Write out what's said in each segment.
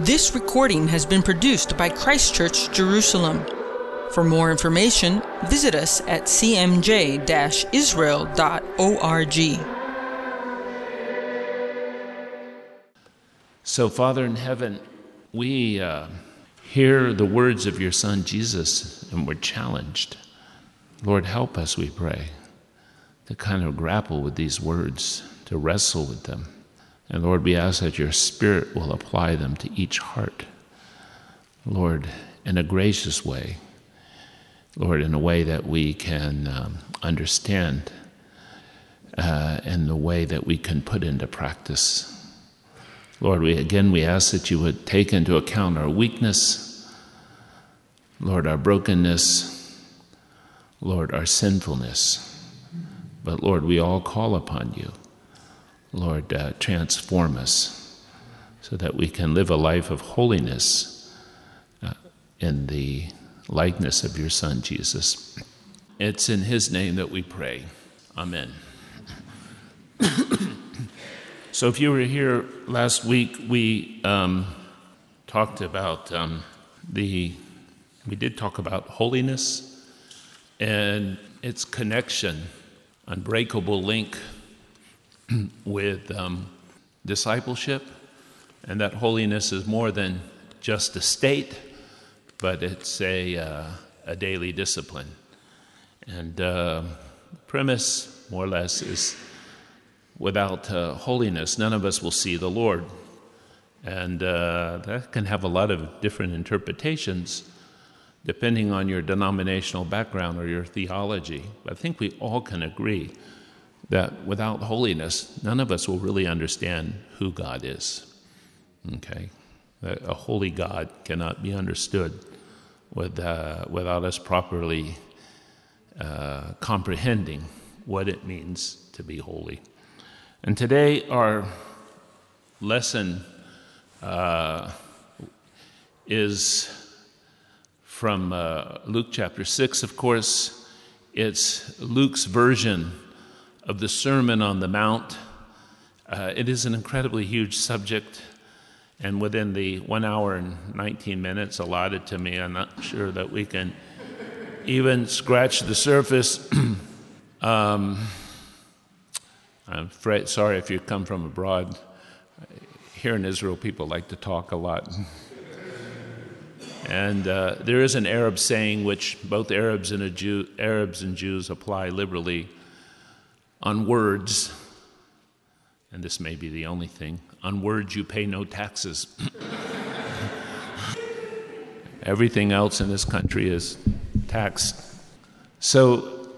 This recording has been produced by Christ Church Jerusalem. For more information, visit us at cmj israel.org. So, Father in heaven, we uh, hear the words of your Son Jesus and we're challenged. Lord, help us, we pray, to kind of grapple with these words, to wrestle with them. And Lord, we ask that your Spirit will apply them to each heart. Lord, in a gracious way. Lord, in a way that we can um, understand, uh, and the way that we can put into practice. Lord, we again we ask that you would take into account our weakness, Lord, our brokenness, Lord, our sinfulness. But Lord, we all call upon you. Lord, uh, transform us so that we can live a life of holiness uh, in the likeness of your Son, Jesus. It's in his name that we pray. Amen. so, if you were here last week, we um, talked about um, the, we did talk about holiness and its connection, unbreakable link with um, discipleship, and that holiness is more than just a state, but it's a, uh, a daily discipline. And uh, premise, more or less, is without uh, holiness, none of us will see the Lord. And uh, that can have a lot of different interpretations depending on your denominational background or your theology. But I think we all can agree that without holiness, none of us will really understand who God is. Okay? A, holy God cannot be understood with, uh, without us properly uh, comprehending what it means to be holy. And today, our lesson uh, is from uh, Luke chapter 6, of course. It's Luke's version of the Sermon on the Mount. Uh, it is an incredibly huge subject, and within the one hour and 19 minutes allotted to me, I'm not sure that we can even scratch the surface. um, I'm afraid, sorry if you come from abroad. Here in Israel, people like to talk a lot. And uh, there is an Arab saying which both Arabs and, Jew, Arabs and Jews apply liberally on words, and this may be the only thing, on words you pay no taxes. Everything else in this country is taxed. So,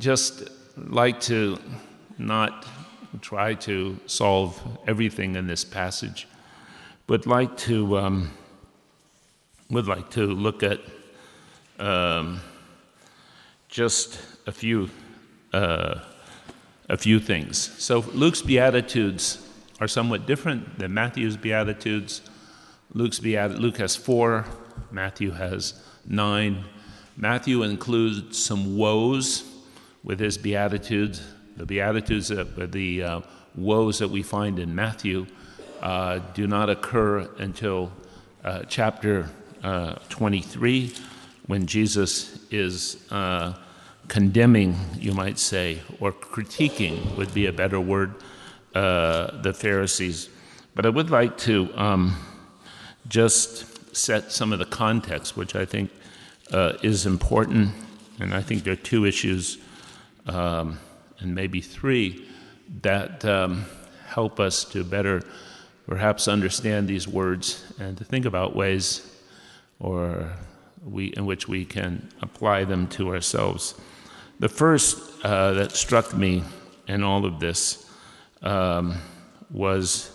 just like to not try to solve everything in this passage, but like to um, would like to look at um, just a few uh, a few things. So Luke's Beatitudes are somewhat different than Matthew's Beatitudes. Luke's Beat- Luke has four, Matthew has nine. Matthew includes some woes with his Beatitudes. The Beatitudes, the uh, woes that we find in Matthew, uh, do not occur until uh, chapter uh, 23 when Jesus is uh, condemning, you might say, or critiquing would be a better word, uh, the Pharisees. But I would like to um, just set some of the context, which I think uh, is important. And I think there are two issues, um, and maybe three, that um, help us to better perhaps understand these words and to think about ways or we, in which we can apply them to ourselves. The first uh, that struck me in all of this um, was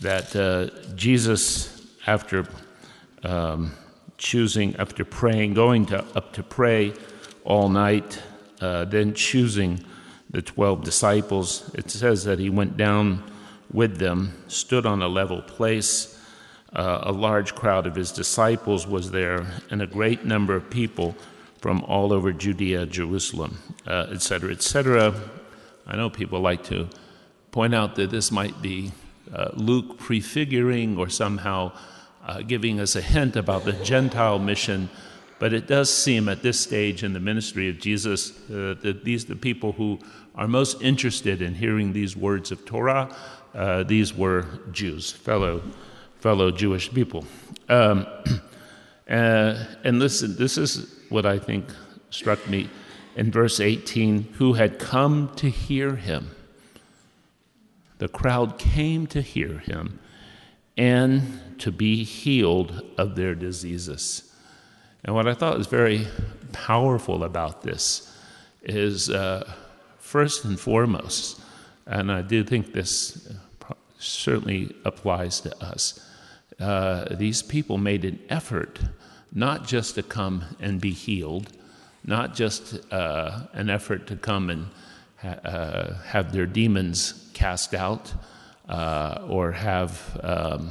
that uh, Jesus, after um, choosing, after praying, going to, up to pray all night, uh, then choosing the 12 disciples, it says that he went down with them, stood on a level place. Uh, a large crowd of his disciples was there, and a great number of people from all over Judea, Jerusalem, etc., uh, etc. Et I know people like to point out that this might be uh, Luke prefiguring or somehow uh, giving us a hint about the Gentile mission, but it does seem at this stage in the ministry of Jesus uh, that these the people who are most interested in hearing these words of Torah. Uh, these were Jews, fellow fellow Jewish people. Um, uh, and listen, this is what I think struck me in verse 18 who had come to hear him. The crowd came to hear him and to be healed of their diseases. And what I thought was very powerful about this is uh, first and foremost, and I do think this certainly applies to us, uh, these people made an effort not just to come and be healed, not just uh, an effort to come and ha- uh, have their demons cast out uh, or have um,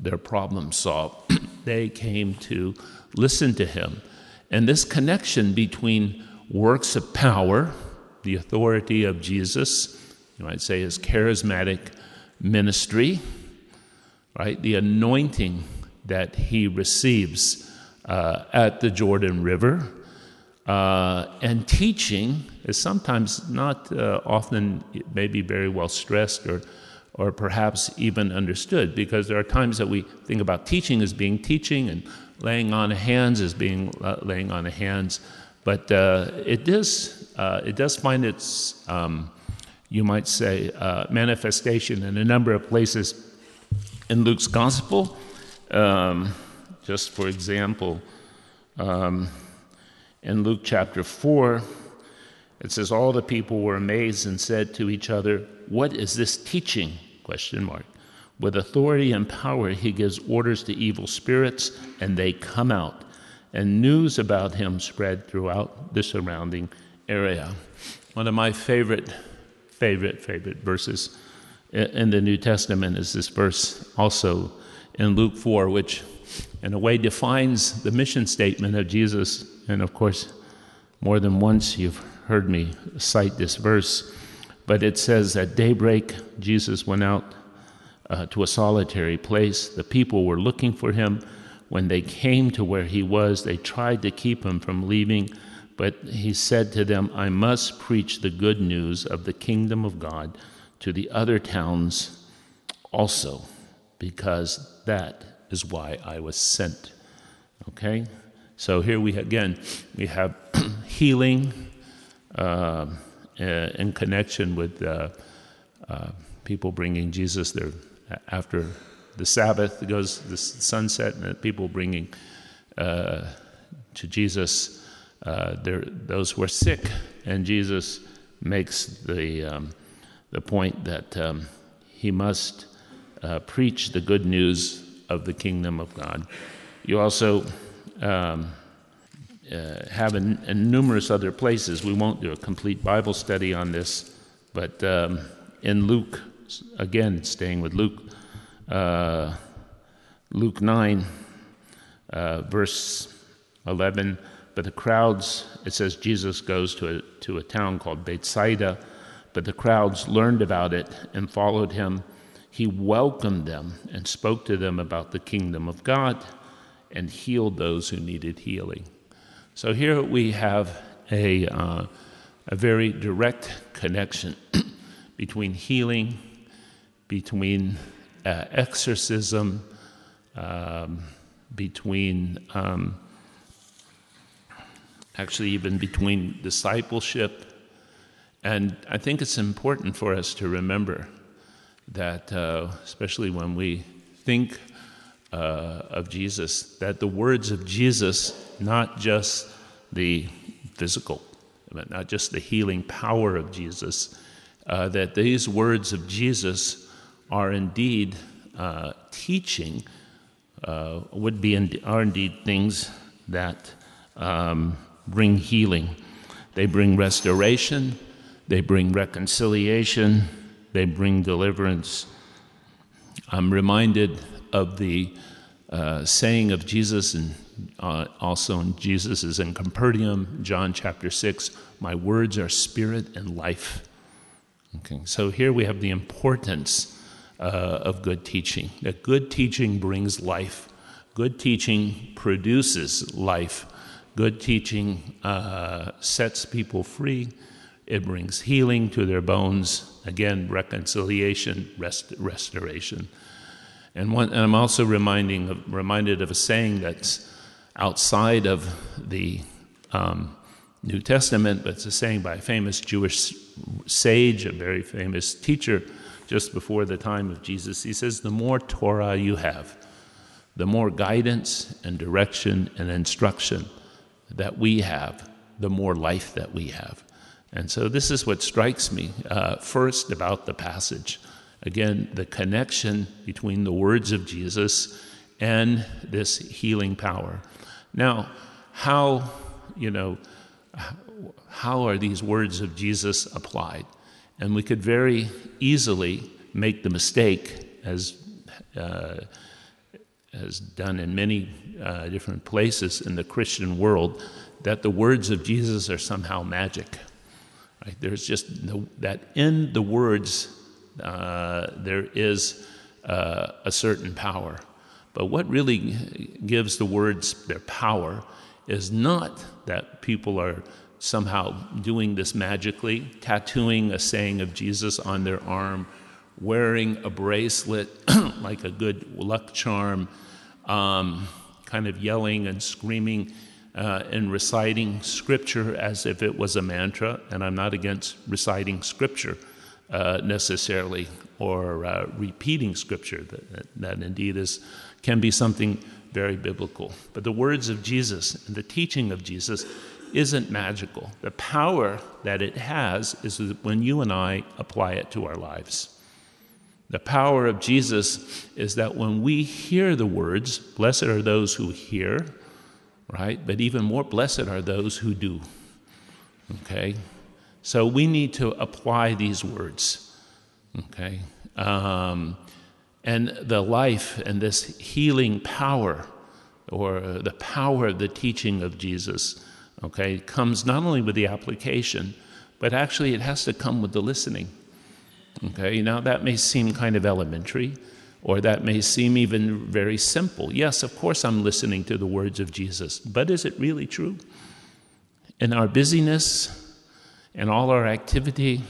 their problems solved. they came to listen to him. And this connection between works of power, the authority of Jesus, you might say his charismatic ministry, right? The anointing that he receives uh, at the Jordan River. Uh, and teaching is sometimes not uh, often maybe very well stressed or or perhaps even understood because there are times that we think about teaching as being teaching and laying on hands as being uh, laying on hands but uh, it does it does find its um, you might say manifestation in a number of places in Luke's gospel um, just for example um, in Luke chapter 4 it says all the people were amazed and said to each other what is this teaching question mark. With authority and power he gives orders to evil spirits and they come out and news about him spread throughout the surrounding area. One of my favorite favorite favorite verses in the new testament is this verse also in luke 4 which in a way defines the mission statement of jesus and of course more than once you've heard me cite this verse but it says at daybreak, Jesus went out uh, to a solitary place. The people were looking for him. When they came to where he was, they tried to keep him from leaving. But he said to them, I must preach the good news of the kingdom of God to the other towns also, because that is why I was sent. Okay? So here we again, we have healing. Uh, uh, in connection with uh, uh, people bringing Jesus there after the Sabbath goes the sunset, and people bringing to Jesus those who are sick, and Jesus makes the um, the point that um, he must uh, preach the good news of the kingdom of God. You also um, uh, have in, in, numerous other places. We won't do a complete Bible study on this, but um, in Luke, again, staying with Luke, uh, Luke 9, uh, verse 11. But the crowds, it says Jesus goes to a, to a town called Bethsaida, but the crowds learned about it and followed him. He welcomed them and spoke to them about the kingdom of God and healed those who needed healing. So here we have a, uh, a very direct connection between healing, between uh, exorcism, um, between um, actually even between discipleship. And I think it's important for us to remember that, uh, especially when we think uh, of Jesus, that the words of Jesus, not just the physical, but not just the healing power of Jesus, uh, that these words of Jesus are indeed uh, teaching, uh, would be in, are indeed things that um, bring healing. They bring restoration, they bring reconciliation, they bring deliverance. I'm reminded of the uh, saying of Jesus, and uh, also in Jesus is in Comperdium, John chapter 6, my words are spirit and life. Okay, so here we have the importance uh, of good teaching. That good teaching brings life, good teaching produces life, good teaching uh, sets people free. It brings healing to their bones, again, reconciliation, rest, restoration. And, one, and I'm also reminding of, reminded of a saying that's outside of the um, New Testament, but it's a saying by a famous Jewish sage, a very famous teacher just before the time of Jesus. He says, The more Torah you have, the more guidance and direction and instruction that we have, the more life that we have. And so, this is what strikes me uh, first about the passage. Again, the connection between the words of Jesus and this healing power. Now, how, you know, how are these words of Jesus applied? And we could very easily make the mistake, as, uh, as done in many uh, different places in the Christian world, that the words of Jesus are somehow magic. Right? There's just no, that in the words uh, there is uh, a certain power. But what really gives the words their power is not that people are somehow doing this magically, tattooing a saying of Jesus on their arm, wearing a bracelet like a good luck charm, um, kind of yelling and screaming uh, and reciting scripture as if it was a mantra. And I'm not against reciting scripture uh, necessarily or uh, repeating scripture. That, that indeed is can be something very biblical. But the words of Jesus and the teaching of Jesus isn't magical. The power that it has is when you and I apply it to our lives. The power of Jesus is that when we hear the words, blessed are those who hear, right? But even more blessed are those who do. Okay? So we need to apply these words. Okay? Um, and the life and this healing power, or the power of the teaching of Jesus, okay, comes not only with the application, but actually it has to come with the listening. Okay, now that may seem kind of elementary, or that may seem even very simple. Yes, of course, I'm listening to the words of Jesus, but is it really true? In our busyness and all our activity,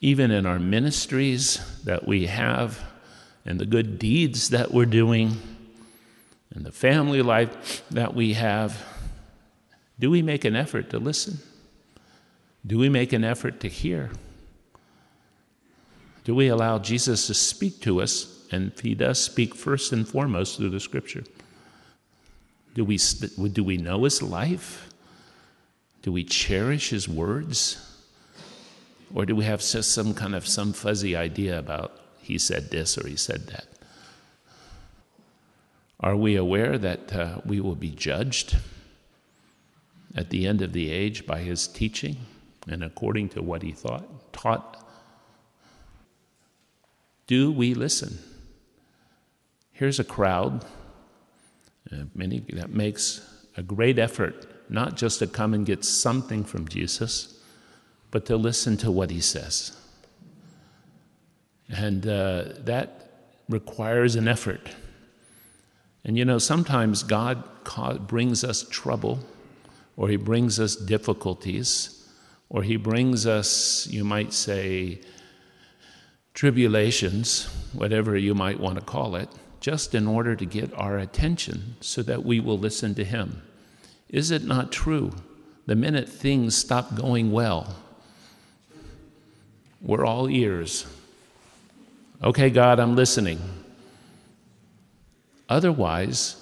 even in our ministries that we have, and the good deeds that we're doing, and the family life that we have, do we make an effort to listen? Do we make an effort to hear? Do we allow Jesus to speak to us? And he does speak first and foremost through the scripture. Do we, do we know his life? Do we cherish his words? Or do we have just some kind of some fuzzy idea about he said this or he said that? Are we aware that uh, we will be judged at the end of the age by his teaching and according to what he thought, taught? Do we listen? Here's a crowd, uh, many that makes a great effort not just to come and get something from Jesus, but to listen to what he says. And uh, that requires an effort. And you know, sometimes God brings us trouble, or He brings us difficulties, or He brings us, you might say, tribulations, whatever you might want to call it, just in order to get our attention so that we will listen to Him. Is it not true? The minute things stop going well, we're all ears. Okay, God, I'm listening. Otherwise,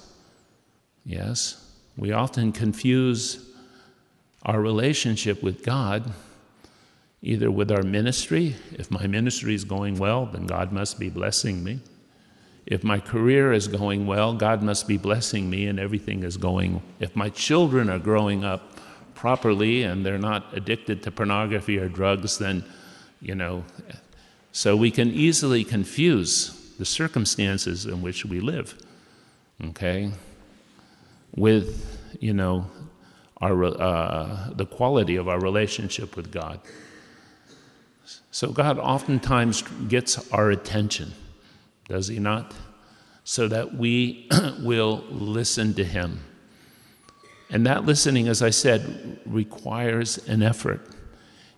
yes, we often confuse our relationship with God either with our ministry. If my ministry is going well, then God must be blessing me. If my career is going well, God must be blessing me and everything is going. If my children are growing up properly and they're not addicted to pornography or drugs, then, you know, so we can easily confuse the circumstances in which we live, okay, with, you know, our, uh, the quality of our relationship with God. So God oftentimes gets our attention. Does he not? So that we will listen to him. And that listening, as I said, requires an effort.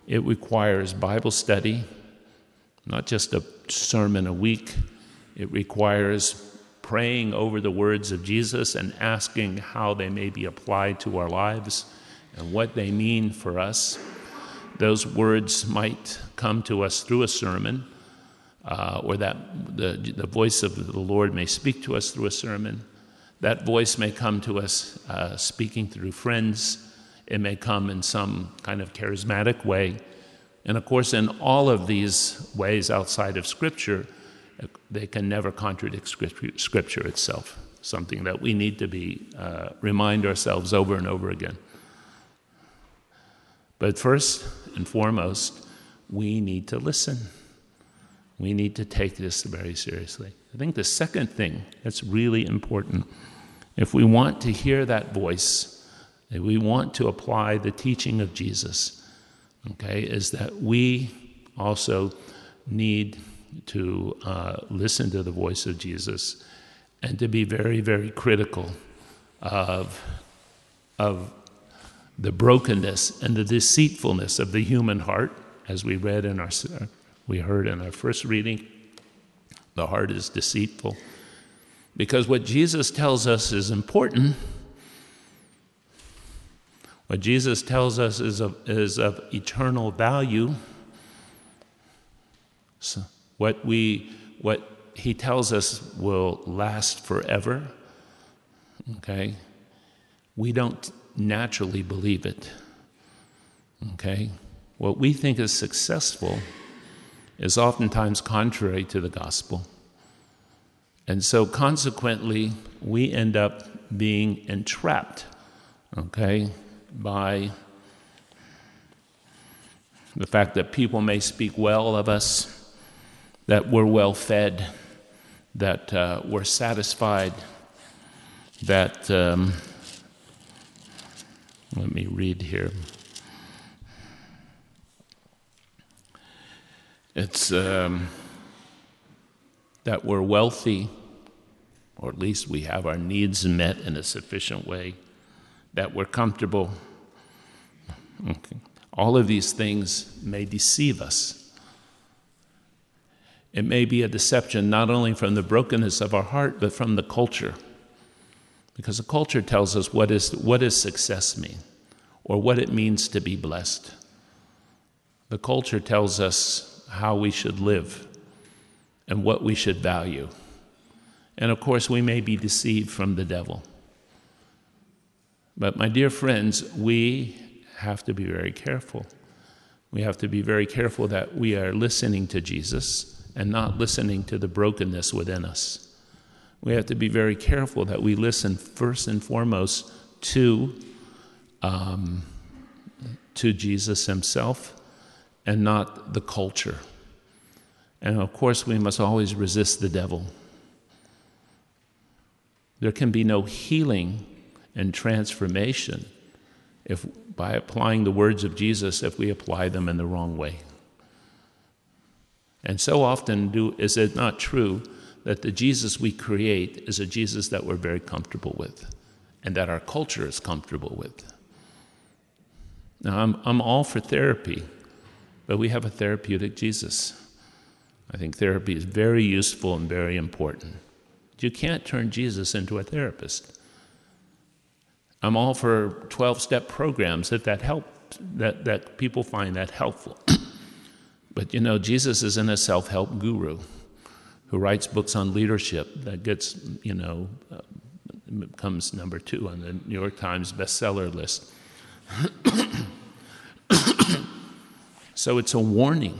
It requires Bible study, not just a sermon a week. It requires praying over the words of Jesus and asking how they may be applied to our lives and what they mean for us. Those words might come to us through a sermon, uh, or that the, the voice of the Lord may speak to us through a sermon. That voice may come to us uh, speaking through friends. It may come in some kind of charismatic way. And of course, in all of these ways outside of Scripture, they can never contradict Scripture itself, something that we need to be uh, remind ourselves over and over again. But first and foremost, we need to listen. We need to take this very seriously. I think the second thing that's really important, if we want to hear that voice, if we want to apply the teaching of Jesus, okay, is that we also need to uh, listen to the voice of Jesus and to be very, very critical of, of the brokenness and the deceitfulness of the human heart, as we read in our we heard in our first reading. The heart is deceitful. Because what Jesus tells us is important. What Jesus tells us is of, is of eternal value. So what, we, what he tells us will last forever. Okay? We don't naturally believe it. Okay? What we think is successful is oftentimes contrary to the gospel. And so, consequently, we end up being entrapped, okay, by the fact that people may speak well of us, that we're well fed, that uh, we're satisfied, that. Um, let me read here. It's um, that we're wealthy, or at least we have our needs met in a sufficient way, that we're comfortable. Okay. All of these things may deceive us. It may be a deception not only from the brokenness of our heart, but from the culture. Because the culture tells us what, is, what does success mean or what it means to be blessed. The culture tells us how we should live and what we should value. And of course, we may be deceived from the devil. But, my dear friends, we have to be very careful. We have to be very careful that we are listening to Jesus and not listening to the brokenness within us we have to be very careful that we listen first and foremost to, um, to Jesus himself and not the culture. And of course, we must always resist the devil. There can be no healing and transformation if, by applying the words of Jesus if we apply them in the wrong way. And so often do, is it not true that the Jesus we create is a Jesus that we're very comfortable with and that our culture is comfortable with. Now, I'm, I'm all for therapy, but we have a therapeutic Jesus. I think therapy is very useful and very important. You can't turn Jesus into a therapist. I'm all for 12 step programs if that help, that, that people find that helpful. but you know, Jesus isn't a self help guru who writes books on leadership that gets, you know, uh, comes number two on the New York Times bestseller list. so it's a warning.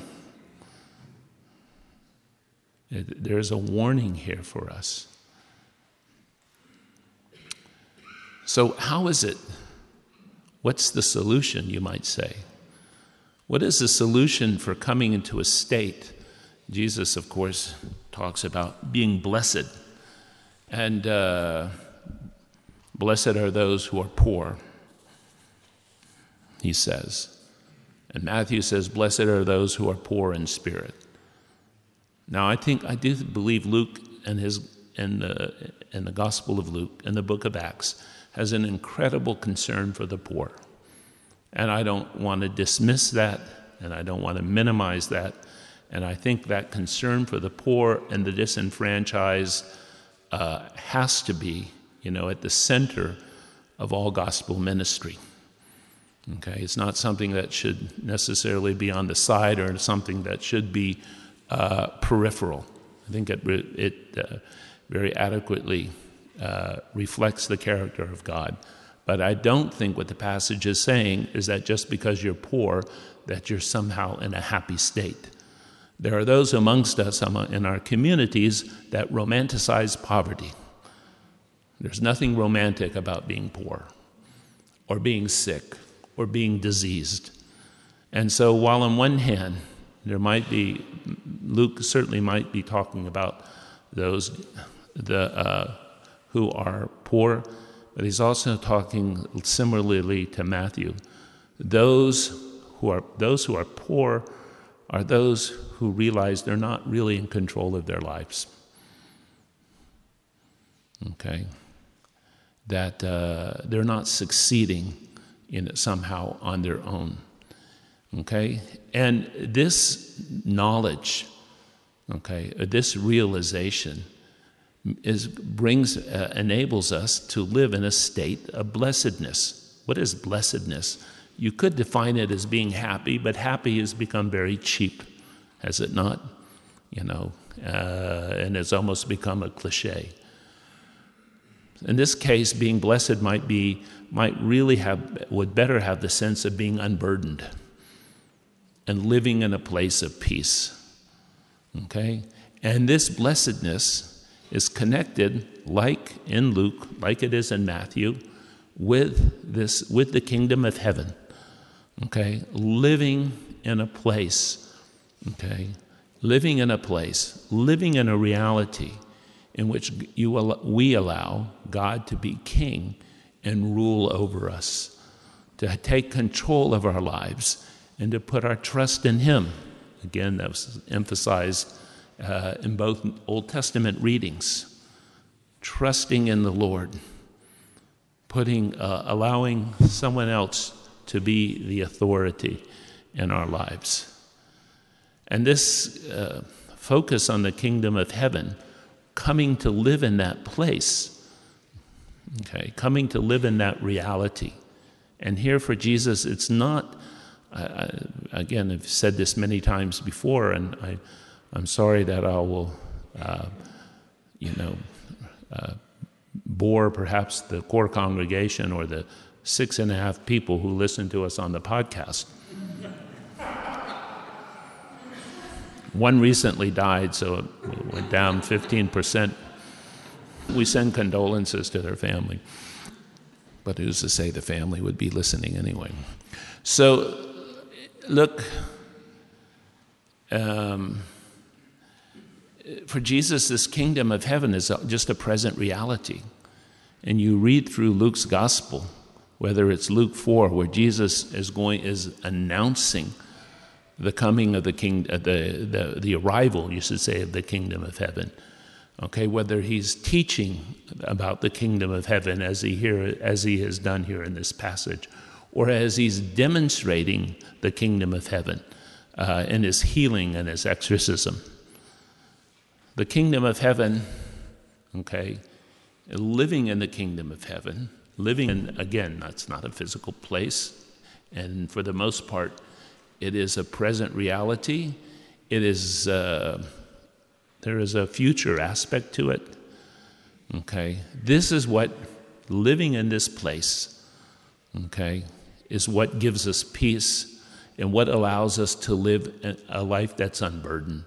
There's a warning here for us. So, how is it? What's the solution, you might say? What is the solution for coming into a state? Jesus, of course, talks about being blessed. And uh, blessed are those who are poor, he says. And Matthew says, Blessed are those who are poor in spirit. Now, I think I do believe Luke and his and the, and the Gospel of Luke and the book of Acts has an incredible concern for the poor. And I don't want to dismiss that, and I don't want to minimize that. And I think that concern for the poor and the disenfranchised uh, has to be, you know, at the center of all gospel ministry. Okay, it's not something that should necessarily be on the side or something that should be uh, peripheral. I think it, it uh, very adequately uh, reflects the character of God. But I don't think what the passage is saying is that just because you're poor, that you're somehow in a happy state. There are those amongst us in our communities that romanticize poverty. There's nothing romantic about being poor or being sick or being diseased. And so, while on one hand, there might be, Luke certainly might be talking about those the, uh, who are poor, but he's also talking similarly to Matthew. Those who are, those who are poor are those who realize they're not really in control of their lives. Okay? That uh, they're not succeeding in it somehow on their own. Okay? And this knowledge, okay, this realization is brings uh, enables us to live in a state of blessedness. What is blessedness? You could define it as being happy, but happy has become very cheap, has it not? You know, uh, and it's almost become a cliche. In this case, being blessed might be might really have would better have the sense of being unburdened and living in a place of peace. Okay? And this blessedness is connected, like in Luke, like it is in Matthew, with this with the kingdom of heaven. Okay, living in a place. Okay, living in a place, living in a reality in which you we allow God to be king and rule over us, to take control of our lives, and to put our trust in Him. Again, that was emphasized uh, in both Old Testament readings. Trusting in the Lord, putting, uh, allowing someone else to be the authority in our lives. And this uh, focus on the kingdom of heaven, coming to live in that place, okay, coming to live in that reality. And here for Jesus, it's not, uh, again, I've said this many times before, and I I'm sorry that I will, uh, you know, uh, bore perhaps the core congregation or the six and a half people who listen to us on the podcast. One recently died, so it went down 15%. We send condolences to their family. But who's to say the family would be listening anyway? So, look, um, for Jesus, this kingdom of heaven is just a present reality. And you read through Luke's gospel, whether it's Luke 4, where Jesus is going is announcing the coming of the king, uh, the, the, the arrival, you should say, of the kingdom of heaven. Okay, whether he's teaching about the kingdom of heaven as he here as he has done here in this passage, or as he's demonstrating the kingdom of heaven uh, in his healing and his exorcism. The kingdom of heaven, okay, living in the kingdom of heaven, living in, again, that's not a physical place. And for the most part, it is a present reality. It is, uh, there is a future aspect to it. Okay, this is what living in this place, okay, is what gives us peace and what allows us to live a life that's unburdened.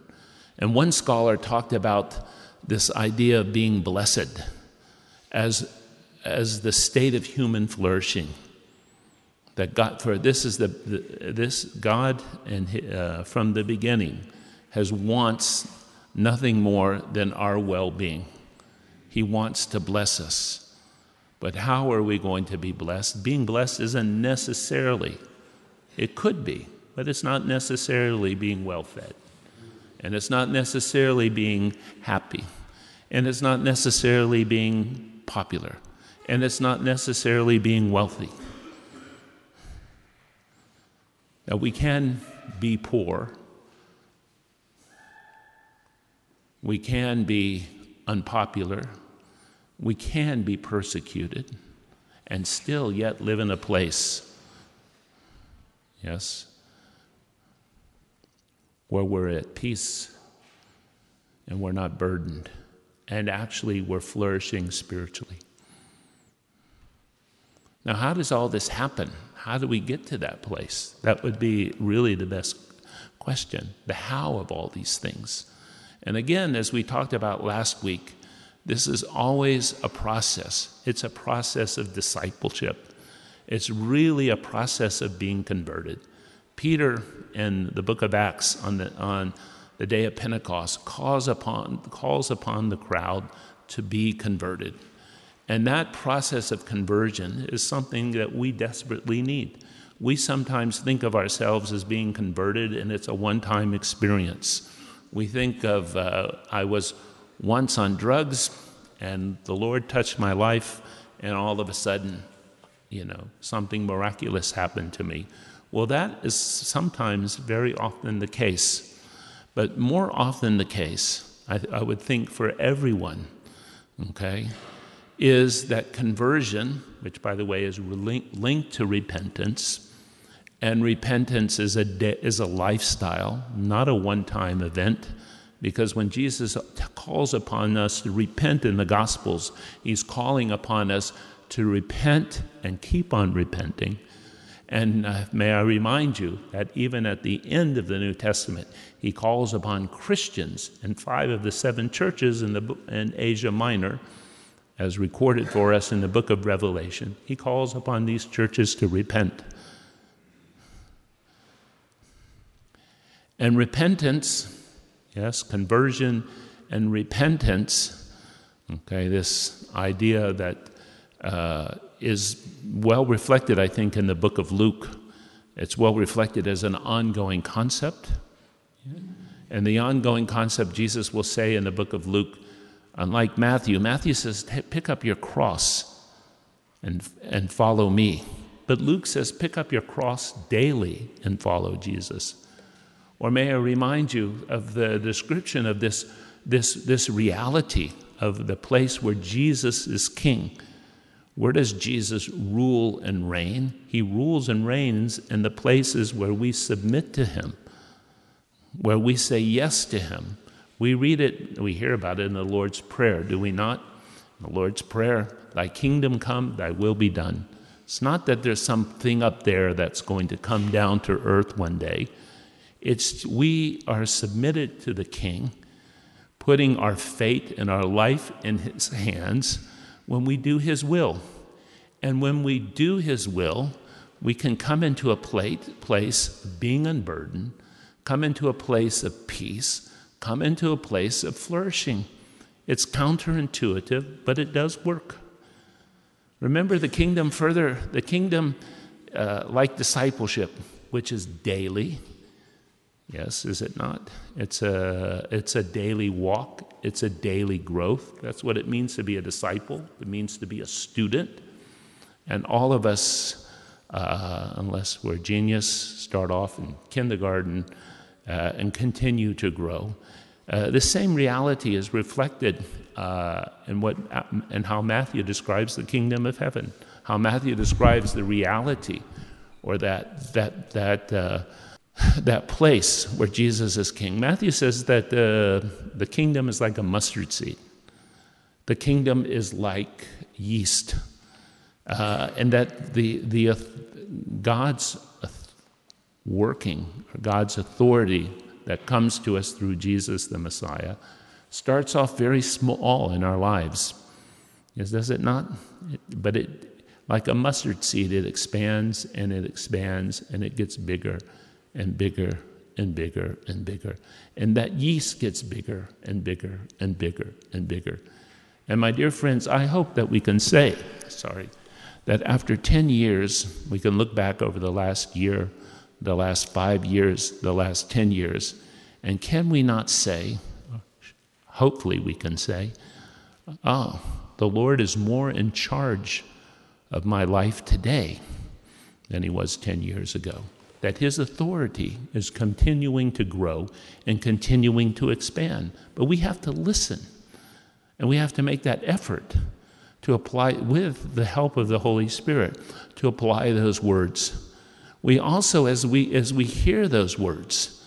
And one scholar talked about this idea of being blessed as, as the state of human flourishing. That God, for this is the, the this God and uh, from the beginning has wants nothing more than our well-being. He wants to bless us. But how are we going to be blessed? Being blessed isn't necessarily, it could be, but it's not necessarily being well fed. And it's not necessarily being happy. And it's not necessarily being popular. And it's not necessarily being wealthy. Now, we can be poor. We can be unpopular. We can be persecuted and still yet live in a place, yes, where we're at peace and we're not burdened, and actually we're flourishing spiritually. Now, how does all this happen? How do we get to that place? That would be really the best question the how of all these things. And again, as we talked about last week, this is always a process. It's a process of discipleship. It's really a process of being converted. Peter in the book of Acts on the, on the day of Pentecost calls upon, calls upon the crowd to be converted. And that process of conversion is something that we desperately need. We sometimes think of ourselves as being converted, and it's a one time experience. We think of, uh, I was once on drugs, and the Lord touched my life, and all of a sudden, you know, something miraculous happened to me. Well, that is sometimes very often the case. But more often the case, I, I would think for everyone, okay, is that conversion, which by the way is linked to repentance, and repentance is a, de- is a lifestyle, not a one time event. Because when Jesus calls upon us to repent in the Gospels, he's calling upon us to repent and keep on repenting. And uh, may I remind you that even at the end of the New Testament, he calls upon Christians in five of the seven churches in, the, in Asia Minor as recorded for us in the book of Revelation, he calls upon these churches to repent. And repentance, yes, conversion and repentance, okay, this idea that uh, is well reflected, I think, in the book of Luke. It's well reflected as an ongoing concept. And the ongoing concept Jesus will say in the book of Luke Unlike Matthew, Matthew says, pick up your cross and, and follow me. But Luke says, pick up your cross daily and follow Jesus. Or may I remind you of the description of this, this, this reality of the place where Jesus is king. Where does Jesus rule and reign? He rules and reigns in the places where we submit to him, where we say yes to him, we read it, we hear about it in the Lord's Prayer, do we not? the Lord's Prayer, Thy kingdom come, Thy will be done. It's not that there's something up there that's going to come down to earth one day. It's we are submitted to the King, putting our fate and our life in His hands when we do His will. And when we do His will, we can come into a plate, place of being unburdened, come into a place of peace, come into a place of flourishing. It's counterintuitive, but it does work. Remember the kingdom further, the kingdom, uh, like discipleship, which is daily. Yes, is it not? It's a, it's a daily walk, it's a daily growth. That's what it means to be a disciple, it means to be a student. And all of us, uh, unless we're genius, start off in kindergarten uh, and continue to grow. Uh, the same reality is reflected uh, in what and how Matthew describes the kingdom of heaven, how Matthew describes the reality, or that that that uh, that place where Jesus is king. Matthew says that the the kingdom is like a mustard seed. The kingdom is like yeast, uh, and that the the God's working, God's authority that comes to us through Jesus the Messiah starts off very small in our lives. Yes, does it not? but it, like a mustard seed, it expands and it expands and it gets bigger and bigger and bigger and bigger. And that yeast gets bigger and bigger and bigger and bigger. And my dear friends, I hope that we can say, sorry, that after 10 years, we can look back over the last year the last five years, the last 10 years, And can we not say, hopefully we can say, oh, the Lord is more in charge of my life today than he was 10 years ago. That his authority is continuing to grow and continuing to expand. But we have to listen and we have to make that effort to apply, with the help of the Holy Spirit, to apply those words. We also, as we, as we hear those words,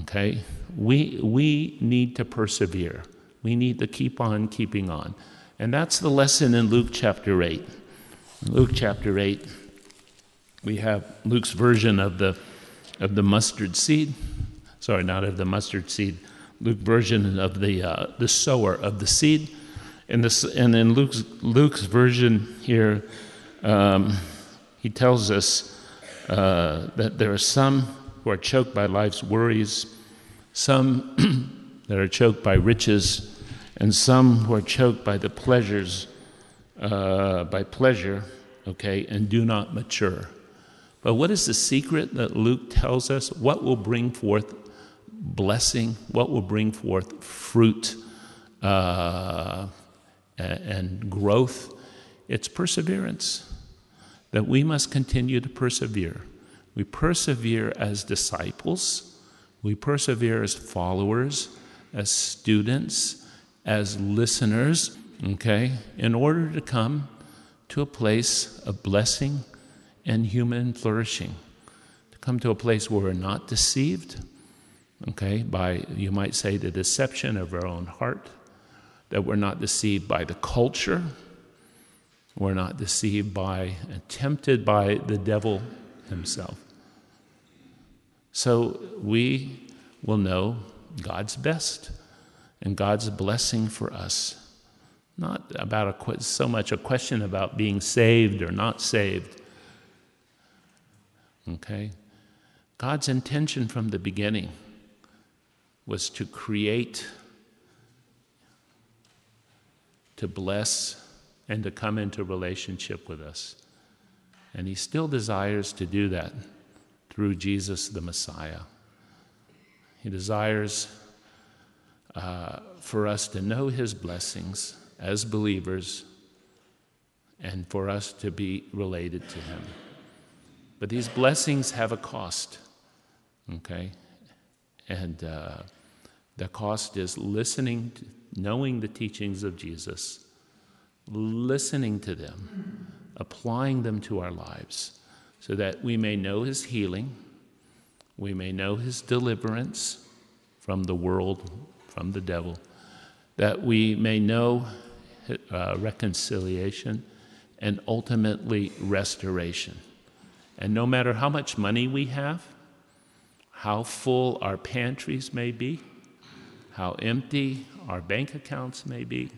okay, we, we need to persevere. We need to keep on keeping on. And that's the lesson in Luke chapter 8. Luke chapter 8, we have Luke's version of the, of the mustard seed. Sorry, not of the mustard seed. Luke version of the, uh, the sower of the seed. And, this, and in Luke's, Luke's version here, um, he tells us uh, that there are some who are choked by life's worries, some that are choked by riches, and some who are choked by the pleasures, uh, by pleasure, okay, and do not mature. But what is the secret that Luke tells us? What will bring forth blessing? What will bring forth fruit uh, and growth? It's perseverance. That we must continue to persevere. We persevere as disciples, we persevere as followers, as students, as listeners, okay, in order to come to a place of blessing and human flourishing, to come to a place where we're not deceived, okay, by, you might say, the deception of our own heart, that we're not deceived by the culture, we're not deceived by and tempted by the devil himself. So we will know God's best and God's blessing for us. Not about a, so much a question about being saved or not saved, Okay? God's intention from the beginning was to create, to bless, and to come into relationship with us. And He still desires to do that through Jesus the Messiah. He desires uh, for us to know His blessings as believers and for us to be related to Him. But these blessings have a cost, okay? And uh, the cost is listening, to, knowing the teachings of Jesus, listening to them, applying them to our lives, so that we may know His healing, we may know His deliverance from the world, from the devil, that we may know uh, reconciliation and ultimately restoration. And no matter how much money we have, how full our pantries may be, how empty our bank accounts may be,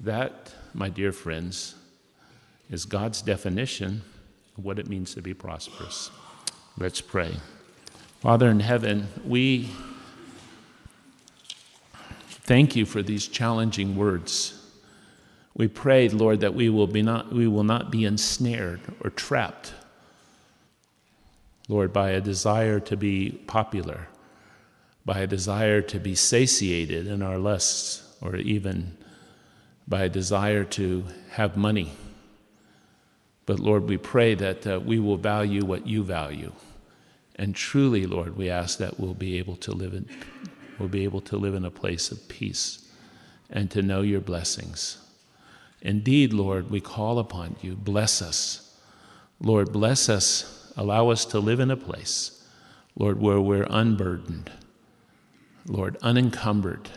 that, my dear friends, is God's definition of what it means to be prosperous. Let's pray. Father in heaven, we thank you for these challenging words. We pray, Lord, that we will, be not, we will not be ensnared or trapped Lord, by a desire to be popular, by a desire to be satiated in our lusts, or even by a desire to have money. But Lord, we pray that uh, we will value what you value. And truly, Lord, we ask that we'll be able to live in, we'll be able to live in a place of peace and to know your blessings. Indeed, Lord, we call upon you. Bless us. Lord, bless us Allow us to live in a place, Lord, where we're unburdened, Lord, unencumbered,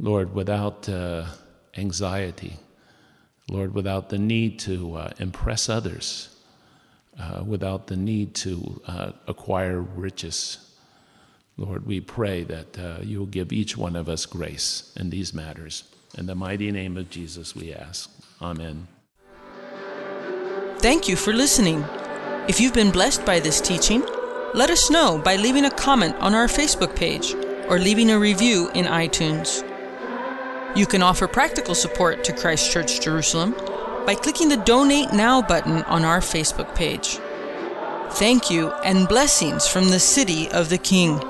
Lord, without uh, anxiety, Lord, without the need to uh, impress others, uh, without the need to uh, acquire riches. Lord, we pray that uh, you'll give each one of us grace in these matters. In the mighty name of Jesus, we ask. Amen. Thank you for listening. If you've been blessed by this teaching, let us know by leaving a comment on our Facebook page or leaving a review in iTunes. You can offer practical support to Christ Church Jerusalem by clicking the Donate Now button on our Facebook page. Thank you and blessings from the City of the King.